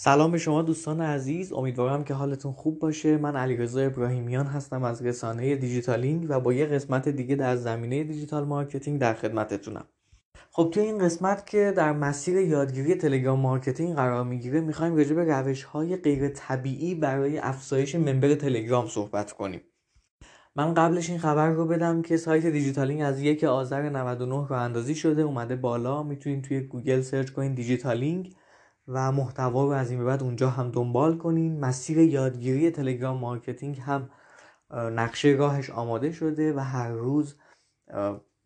سلام به شما دوستان عزیز. امیدوارم که حالتون خوب باشه. من علیرضا ابراهیمیان هستم از رسانه دیجیتالینگ و با یه قسمت دیگه در زمینه digital marketing در خدمتتونم. خب توی این قسمت که در مسیر یادگیری تلگرام marketing قرار می‌گیره می‌خوایم راجع به روش های غیر طبیعی برای افزایش member تلگرام صحبت کنیم. من قبلش این خبر رو بدم که سایت دیجیتالینگ از یک آذر 99 راه اندازی شده اومده بالا. می‌تونید توی گوگل search کنین دیجیتالینگ و محتوا رو از این بعد اونجا هم دنبال کنین. مسیر یادگیری تلگرام marketing هم نقشه راهش آماده شده و هر روز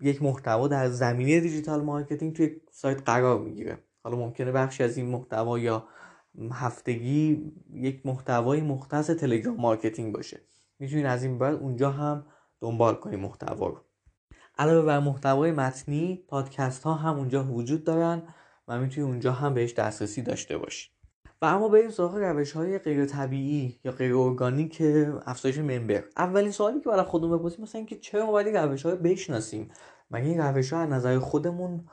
یک محتوا در زمینه digital marketing توی سایت قرار می‌گیره. حالا ممکنه بخشی از این محتوا یا هفتگی یک محتوای مختص تلگرام marketing باشه. می‌تونین از این بعد اونجا هم دنبال کنید محتوا رو. علاوه بر محتوای متنی پادکست ها هم اونجا وجود دارن. و می‌تونید اونجا هم بهش دسترسی داشته باشید و اما بریم سراغ روش های غیر طبیعی یا غیر ارگانیک افزایش ممبر اولین سوالی که برای خودمون بپرسیم مثلا اینکه چرا ما باید روش های بشناسیم؟ مگه این روش ها از نظر خودمون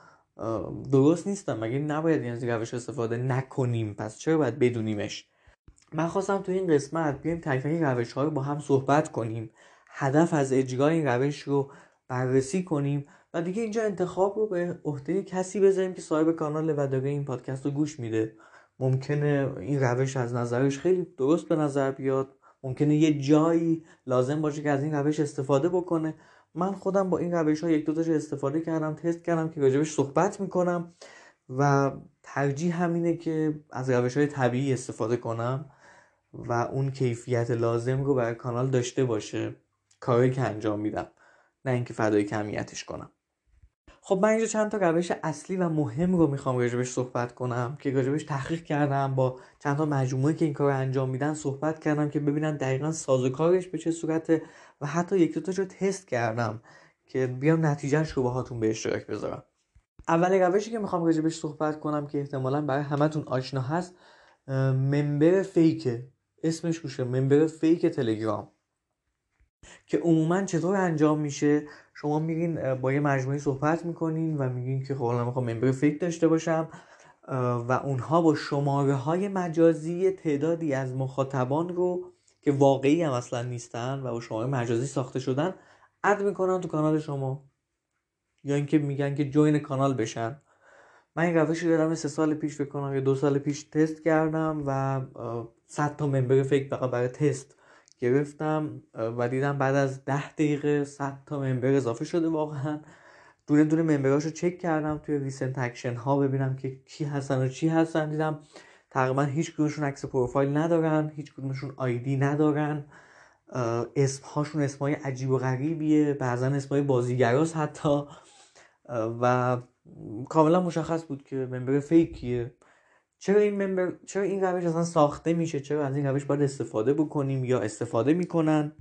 درست نیستن؟ مگه نباید این از روش استفاده نکنیم؟ پس چرا باید بدونیمش؟ من خواستم تو این قسمت بیایم تک تک روش ها رو با هم صحبت کنیم. هدف از اجرای این روش رو بررسی کنیم و دیگه اینجا انتخاب رو به عهده کسی بذاریم که صاحب کانال و داره این پادکست رو گوش میده. ممکنه این روش از نظرش خیلی درست به نظر بیاد. ممکنه یه جایی لازم باشه که از این روش استفاده بکنه. من خودم با این روش ها یک دو استفاده کردم تست کردم که راجبش صحبت می‌کنم و ترجیح همینه که از روش های طبیعی استفاده کنم و اون کیفیت لازم رو برای کانال داشته باشه. کاری که انجام میدم نه اینکه فدای کمیتش کنم. خب من اینجا چند تا روش اصلی و مهم رو می‌خوام راجبش صحبت کنم که راجبش تحقیق کردم با چند تا مجموعه که این کار رو انجام میدن صحبت کردم که ببینن دقیقا سازوکارش به چه صورته و حتی یک دو رو تست کردم که بیام نتیجهش رو باهاتون به اشتراک بذارم. اول روشی که می‌خوام راجبش صحبت کنم که احتمالا برای همتون آشنا هست ممبر فیکه. اسمش گوشه ممبر فیک تلگرام. که عموما چطور انجام میشه؟ شما میرین با یه مجموعه صحبت می‌کنین و میگین که خب می‌خوام ممبر فیک داشته باشم و اونها با شماره های مجازی تعدادی از مخاطبان رو که واقعی هم اصلا نیستن و با شماره مجازی ساخته شدن اد می‌کنن تو کانال شما. یا اینکه میگن که جوین کانال بشن. من این روشی دارم سه سال پیش فکر کنم یا دو سال پیش تست کردم و 100 تا member fake فقط برای تست گرفتم و دیدم بعد از ده دقیقه 100 تا member اضافه شده واقعا. دونه دونه member اش رو چک کردم توی recent action ها ببینم که کی هستن و چی هستن. دیدم تقریبا هیچ کدومشون عکس پروفایل ندارن هیچ کدومشون ID ندارن. اسم هاشون اسمای عجیب و غریبیه بعضا اسمای بازیگراست حتی. و کاملا مشخص بود که member fake یه. چرا این ممبر چرا این روش اصلا ساخته میشه؟ چرا از این روش باید استفاده بکنیم یا استفاده می‌کنن؟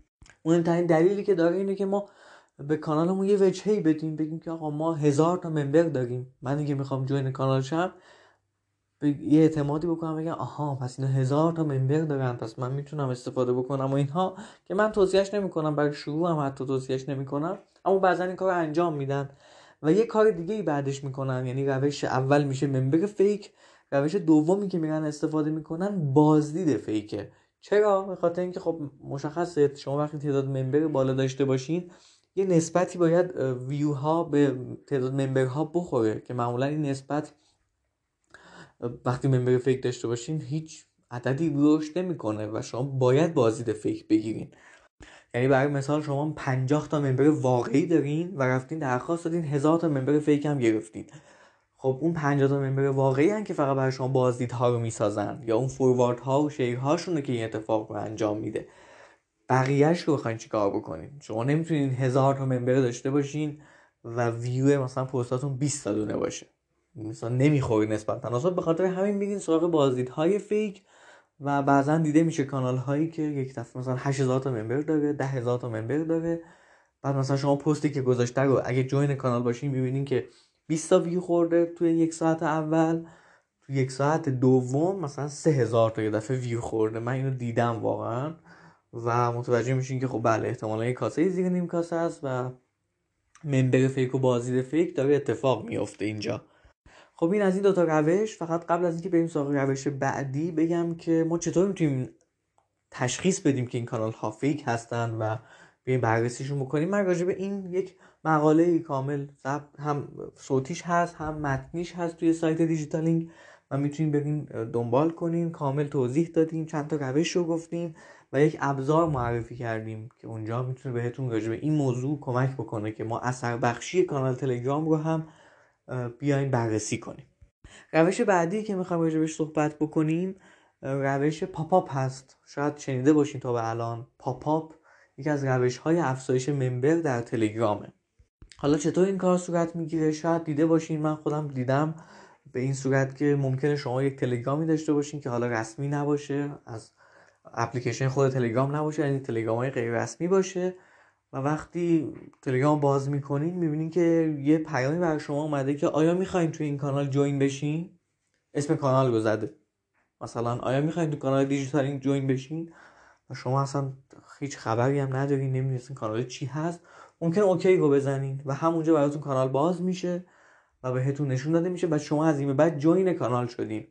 مهمترین دلیلی که داره اینه که ما به کانالمون یه وجهی بدیم بگیم که آقا ما هزار تا ممبر داریم. من که می‌خوام جوین کانال شم یه اعتمادی بکنم بگم آها پس اینا هزار تا ممبر دارن پس من می‌تونم استفاده بکنم و اینها که من توصیهش نمی‌کنم برای شروع هم حتی توصیهش نمی‌کنم اما بعضا این کار انجام میدن و یه کار دیگه ای بعدش می‌کنن یعنی روش اول میشه ممبر فیک روش دومی که میرن استفاده می‌کنن بازدید فیکه. چرا؟ به خاطر اینکه خب مشخصه شما وقتی تعداد ممبر بالا داشته باشین یه نسبتی باید ویو ها به تعداد ممبر ها بخوره که معمولا این نسبت وقتی ممبر فیک داشته باشین هیچ عددی رشد نمی‌کنه و شما باید بازدید فیک بگیرین. یعنی برای مثال شما 50 تا ممبر واقعی دارین و رفتین درخواست دادین هزار تا ممبر فیک هم گرفتین. خب اون 50 تا ممبر واقعی هم که فقط برای شما بازدیدها رو می‌سازن یا اون فوروارد ها و شیر هاشونه که این اتفاق رو انجام میده. بقیهش رو بخواین چیکار بکنین؟ شما نمی‌تونین هزار تا ممبر داشته باشین و ویو مثلا پستاتون 20 تا دونه باشه. مثلا نمی‌خوری نسبت تناسب به خاطر همین میگین سراغ بازدیدهای فیک و بعضا دیده میشه کانال هایی که یک دفعه مثلا 8000 تا member داره 10000 تا member داره. بعد مثلا شما پستی که گذاشته رو اگه join کانال باشین می‌بینین که 20 تا ویو خورده توی یک ساعت اول. توی یک ساعت دوم مثلا 3000 تا یه دفعه ویو خورده. من اینو دیدم واقعا. و متوجه میشین که خب بله احتمالا یه کاسه زیر نیم کاسه است و member fake و بازدید fake داره اتفاق میفته اینجا. خب این از این دوتا روش. فقط قبل از اینکه بریم سراغ روش بعدی بگم که ما چطور می‌تونیم تشخیص بدیم که این کانال ها فیک هستن و بیایم بررسیشون بکنیم. من راجع به این یک مقاله کامل. هم صوتیش هست هم متنیش هست توی سایت دیجیتالینگ و می‌تونیم بریم دنبال کنیم. کامل توضیح دادیم چند تا روش رو گفتیم و یک ابزار معرفی کردیم که اونجا می‌تونه بهتون راجع به این موضوع کمک بکنه که ما اثر بخشی کانال تلگرام رو هم بیاین بررسی کنیم. روش بعدی که می‌خوایم راجع صحبت بکنیم روش پاپاپ هست. شاید شنیده باشین تا به الان. پاپاپ یکی از روش های افزایش ممبر در تلگرامه. حالا چطور این کار صورت می‌گیره؟ شاید دیده باشین من خودم دیدم به این صورت که ممکنه شما یک تلگرامی داشته باشین که حالا رسمی نباشه از اپلیکیشن خود تلگرام نباشه یعنی تلگرام های غیر رسمی باشه و وقتی تلگرام باز می‌کنین می‌بینین که یه پیامی بر شما اومده که آیا می‌خواین توی این کانال join بشین؟ اسم کانال رو زده مثلا آیا می‌خواین تو کانال دیجیتالینگ join بشین؟ و شما اصلا هیچ خبری هم ندارین نمی‌دونستین کانال چی هست. ممکن OK رو بزنین و همونجا براتون کانال باز میشه و بهتون نشون داده میشه. و شما از این بعد join کانال شدین.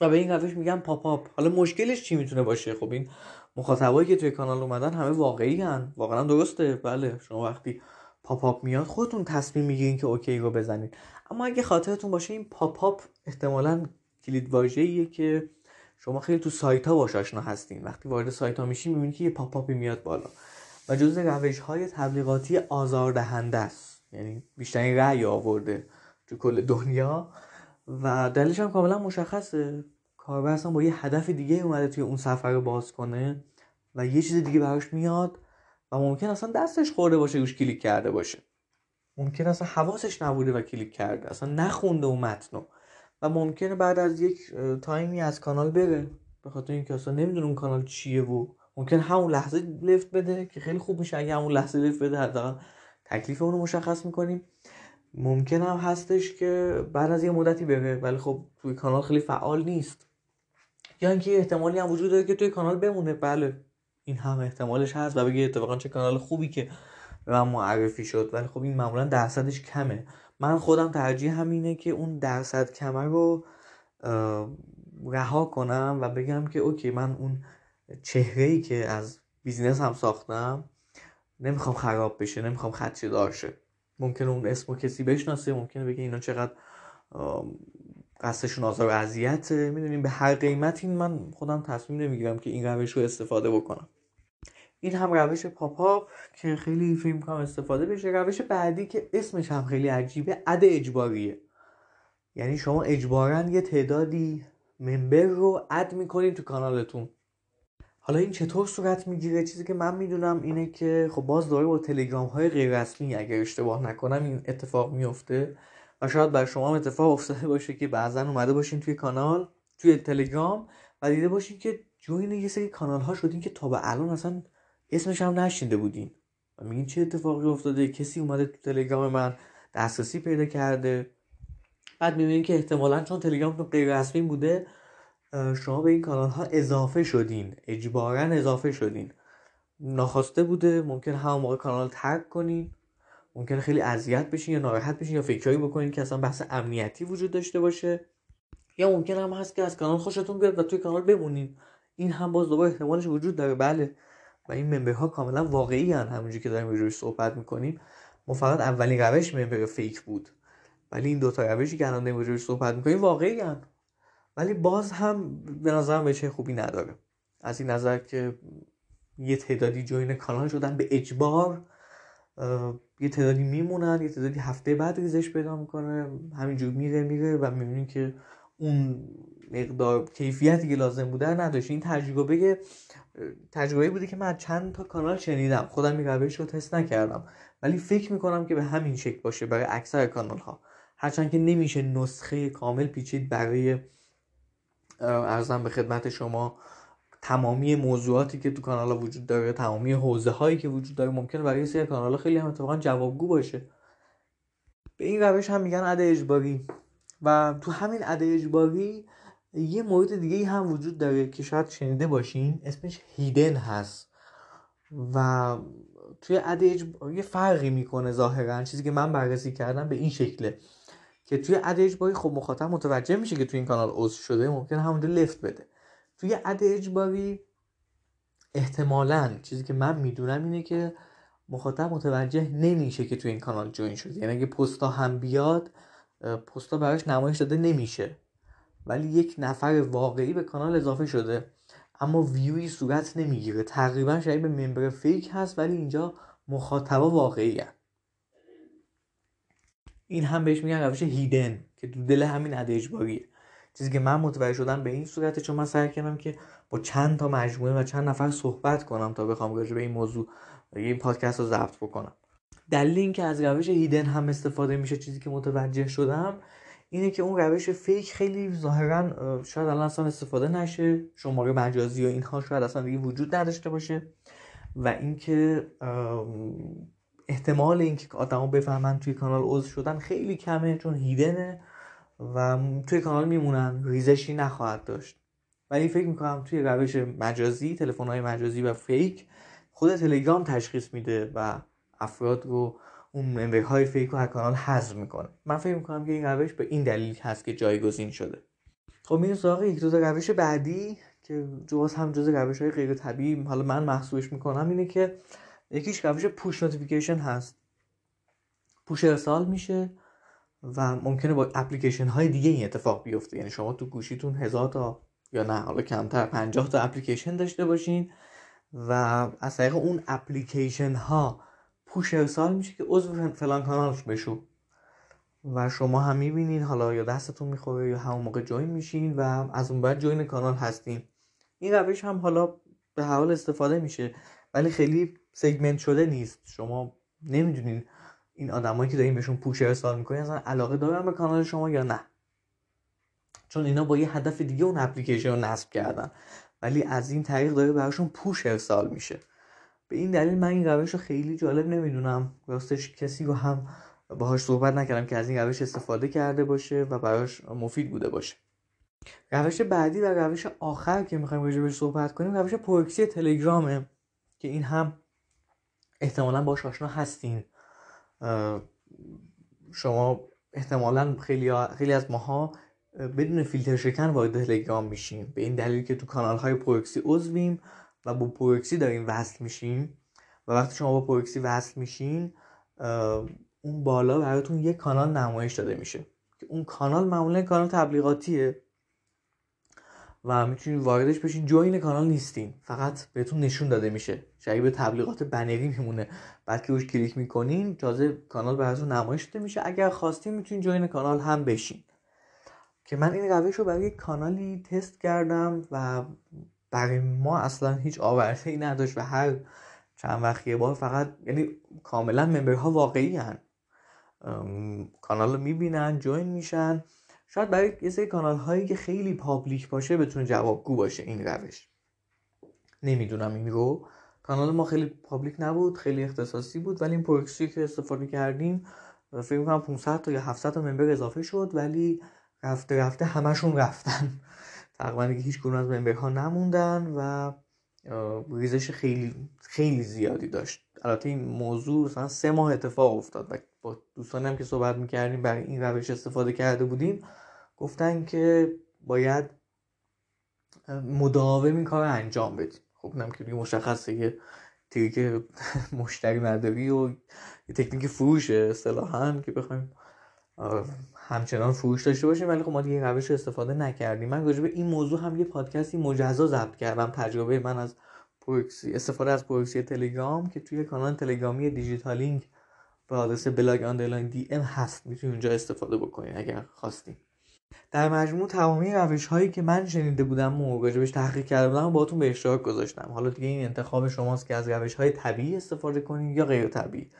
و به این روش میگم pop-up. حالا مشکلش چی می‌تونه باشه؟ خب این مخاطبایی که توی کانال اومدن همه واقعی هن. واقعا درسته. بله شما وقتی pop-up میاد خودتون تصمیم می‌گیرین که OK رو بزنید اما اگه خاطرتون باشه این pop-up احتمالا کلید واژه‌ایه که شما خیلی تو سایت ها باش آشنا هستین. وقتی وارد سایت ها میشین می‌بینید که یه پاپ میاد بالا. و جزء روش های تبلیغاتی آزاردهنده است. یعنی بیشترین رأی آورده تو کل دنیا. و دلیلش هم کاملا مشخصه. کاربر اصلا با یه هدف دیگه اومده توی اون سفر رو باز کنه و یه چیز دیگه براش میاد و ممکن اصلا دستش خورده باشه روش کلیک کرده باشه. ممکن اصلا حواسش نبوده و کلیک کرده. اصلا نخونده اون متنو. و ممکنه بعد از یک تایمی از کانال بره. به خاطر اینکه اصلا نمی‌دونه اون کانال چیه و ممکن همون لحظه لفت بده که خیلی خوب میشه. اگه همون لحظه لفت بده حداقل تکلیف اونو مشخص می‌کنیم. ممکن هم هستش که بعد از یه مدتی بره ولی خب توی کانال خیلی فعال نیست. یا اینکه احتمالی هم وجود داره که توی کانال بمونه. بله این هم احتمالش هست و بگه اتفاقا چه کانال خوبی که به من معرفی شد. ولی خب این معمولا درصدش کمه. من خودم ترجیح همینه که اون درصد کمه رو رها کنم و بگم که OK من اون چهره ای که از business م ساختم نمی‌خوام خراب بشه نمی‌خوام خدشه دارشه ممکنه اون اسمو کسی بشناسه ممکنه بگه اینا چقدر قصدشون آزار و اذیته. می‌دونیم به هر قیمتی من خودم تصمیم نمی‌گیرم که این روش رو استفاده بکنم. این هم روش پاپا که خیلی فیلم کنم استفاده بشه. روش بعدی که اسمش هم خیلی عجیبه اد اجباریه. یعنی شما اجبارا یه تعدادی ممبر رو اد می‌کنید تو کانالتون. حالا این چطور صورت می‌گیره؟ چیزی که من می‌دونم اینه که خب باز داره با تلگرام های غیر رسمی اگر اشتباه نکنم این اتفاق میفته و شاید بر شما هم اتفاق افتاده باشه که بعضا اومده باشین توی کانال توی تلگرام و دیده باشین که جوین یه سری کانال ها شدین که تا به الان اصلا اسمش هم نشینده بودین. و میگین چه اتفاقی افتاده؟ کسی اومده تو تلگرام من دسترسی پیدا کرده؟ بعد می‌بینین که احتمالا چون تلگرامتون غیر رسمی بوده شما به این کانال ها اضافه شدین. اجبارا اضافه شدین. ناخواسته بوده ممکن همون موقع کانال ترک کنین. ممکن خیلی اذیت بشین یا ناراحت بشین یا فکرهایی بکنین که اصلا بحث امنیتی وجود داشته باشه. یا ممکن هم هست که از کانال خوشتون بیاد و توی کانال بمونین. این هم باز دوباره احتمالش وجود داره. بله. و این ممبر ها کاملا واقعی هن. همونجوری که داریم روش صحبت می‌کنیم. ما فقط اولین روش ممبر فیک بود. ولی این دوتا روشی که الان داریم روش صحبت می‌کنیم واقعی هن. ولی باز هم به نظرم بچه خوبی نداره. از این نظر که یه تعدادی جوین کانال شدن به اجبار یه تعدادی میمونن یه تعدادی هفته بعد ریزش پیدا می‌کنه همینجور میره میره و می‌بینین که اون مقدار کیفیتی که لازم بوده نداشت. این تجربه تجربه بوده که من چند تا کانال شنیدم. خودم این روش رو تست نکردم. ولی فکر می‌کنم که به همین شکل باشه برای اکثر کانال ها هرچند که نمیشه نسخه کامل پیچید برای ارزم به خدمت شما تمامی موضوعاتی که تو کانال ها وجود داره تمامی حوزه هایی که وجود داره ممکنه برای سری کانال ها خیلی هم اتفاقا جوابگو باشه. به این روش هم میگن عده اجباری. و تو همین عده اجباری یه مورد دیگه هم وجود داره که شاید شنیده باشین اسمش هیدن هست. و توی عده اجباری یه فرقی می‌کنه ظاهرا. چیزی که من بررسی کردم به این شکله. که توی اد اجباری خب مخاطب متوجه میشه که توی این کانال عضو شده ممکن همونجا لفت بده. توی اد اجباری احتمالا چیزی که من می‌دونم اینه که مخاطب متوجه نمیشه که توی این کانال جوین شده. یعنی اگه پستا هم بیاد پستا براش نمایش داده نمیشه. ولی یک نفر واقعی به کانال اضافه شده. اما ویوی صورت نمی‌گیره. تقریبا شبیه به ممبر فیک هست ولی اینجا مخاطبا واقعی هست. این هم بهش میگن روش هیدن که دو دل همین عده اجباریه. چیزی که من متوجه شدم به این صورته چون من سعی کردم که با چند تا مجموعه و چند نفر صحبت کنم تا بخوام راجع به این موضوع این پادکست رو ضبط بکنم. دلیل اینکه از روش هیدن هم استفاده میشه چیزی که متوجه شدم اینه که اون روش فیک خیلی ظاهرا شاید الان اصلا استفاده نشه شماره مجازی و اینها شاید اصلا دیگه وجود نداشته باشه. و اینکه احتمال اینکه آدما بفهمن توی کانال عضو شدن خیلی کمه چون هیدنه و توی کانال میمونن ریزشی نخواهد داشت. ولی فکر می‌کنم توی روش مجازی تلفن های مجازی و فیک خود تلگرام تشخیص میده و افراد رو اون ممبر های فیک رو از کانال حذف می‌کنه. من فکر می‌کنم که این روش به این دلیل هست که جایگزین شده. خب میریم سراغ یک دو روش بعدی که جواز هم جز روش های غیر طبیعی حالا من محسوبش می‌کنم اینه که یکیش روش push notification هست. push ارسال میشه و ممکنه با اپلیکیشن های دیگه این اتفاق بیفته. یعنی شما تو گوشیتون هزار تا یا نه حالا کمتر پنجاه تا اپلیکیشن داشته باشین و از طریق اون اپلیکیشن ها push ارسال میشه که عضو فلان کانال بشو. و شما هم می‌بینین حالا یا دستتون می‌خوره یا همون موقع join میشین و از اون بعد join کانال هستین. این روش هم حالا به حال استفاده میشه. ولی خیلی سگمنت شده نیست. شما نمی‌دونین این آدمایی که دارین بهشون پوش ارسال می‌کنین اصلا علاقه دارن به کانال شما یا نه. چون اینا با یه هدف دیگه اون اپلیکیشن رو نصب کردن. ولی از این طریق داره براشون پوش ارسال میشه. به این دلیل من این روش رو خیلی جالب نمی‌دونم. راستش کسی رو هم باهاش صحبت نکردم که از این روش استفاده کرده باشه و براش مفید بوده باشه. روش بعدی و روش آخر که می‌خوایم راجع صحبت کنیم روش پروکسی تلگرامه. که این هم احتمالا باش آشنا هستین. شما احتمالا خیلی, خیلی از ماها بدون فیلتر شکن وارد تلگرام میشیم به این دلیل که تو کانال های پروکسی عضویم و با پروکسی داریم وصل میشیم و وقتی شما با پروکسی وصل میشین اون بالا براتون یک کانال نمایش داده میشه. که اون کانال معمولا کانال تبلیغاتیه. و می‌تونید واردش بشین. جوین کانال نیستین. فقط بهتون نشون داده میشه. شبیه به تبلیغات بنری میمونه. بعد که روش کلیک می‌کنین تازه کانال براتون نمایش داده میشه. اگر خواستین می‌تونین جوین کانال هم بشین. که من این روش رو برای کانالی تست کردم و برای ما اصلا هیچ آورده ای نداشت و هر چند وقت یه بار فقط یعنی کاملا member ها واقعی هن. کانال رو می‌بینن join میشن. شاید برای یه سری کانال هایی که خیلی public باشه بتونه جوابگو باشه این روش. نمی‌دونم این رو. کانال ما خیلی public نبود خیلی اختصاصی بود ولی این پروکسی که استفاده کردیم فکر می‌کنم 500 تا یا 700 تا member اضافه شد ولی رفته رفته همشون رفتن. تقریبا هیچ کدوم از member ها نموندن و ریزش خیلی خیلی زیادی داشت. البته این موضوع مثلا سه ماه اتفاق افتاد و با دوستانی هم که صحبت می‌کردیم برای این روش استفاده کرده بودیم گفتن که باید مداوم این کار انجام بدیم. خب نم که مشخصه یه تریک مشتری مداری و یه تکنیک فروشه اصطلاحا که بخوایم همچنان فروش داشته باشیم ولی خب ما دیگه روش استفاده نکردیم. من راجع به این موضوع هم یه پادکستی مجزا ضبط کردم تجربه من از پروکسی استفاده از پروکسی تلگرام که توی کانال تلگرامی دیجیتالینگ به آدرس blog underline DM هست. می‌تونید اونجا استفاده بکنید اگر خواستین در مجموع تمامی روش هایی که من شنیده بودم و راجبش تحقیق کرده بودم باهاتون به اشتراک گذاشتم. حالا دیگه این انتخاب شماست که از روش های طبیعی استفاده کنید یا غیر طبیعی.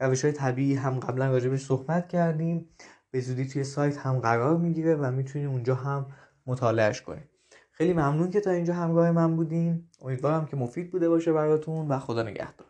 روش های طبیعی هم قبلا راجبش صحبت کردیم. به زودی توی سایت هم قرار می‌گیره و می‌تونید اونجا هم مطالعهش کنید خیلی ممنون که تا اینجا همراه من بودین. امیدوارم که مفید بوده باشه براتون و خدا نگهدار.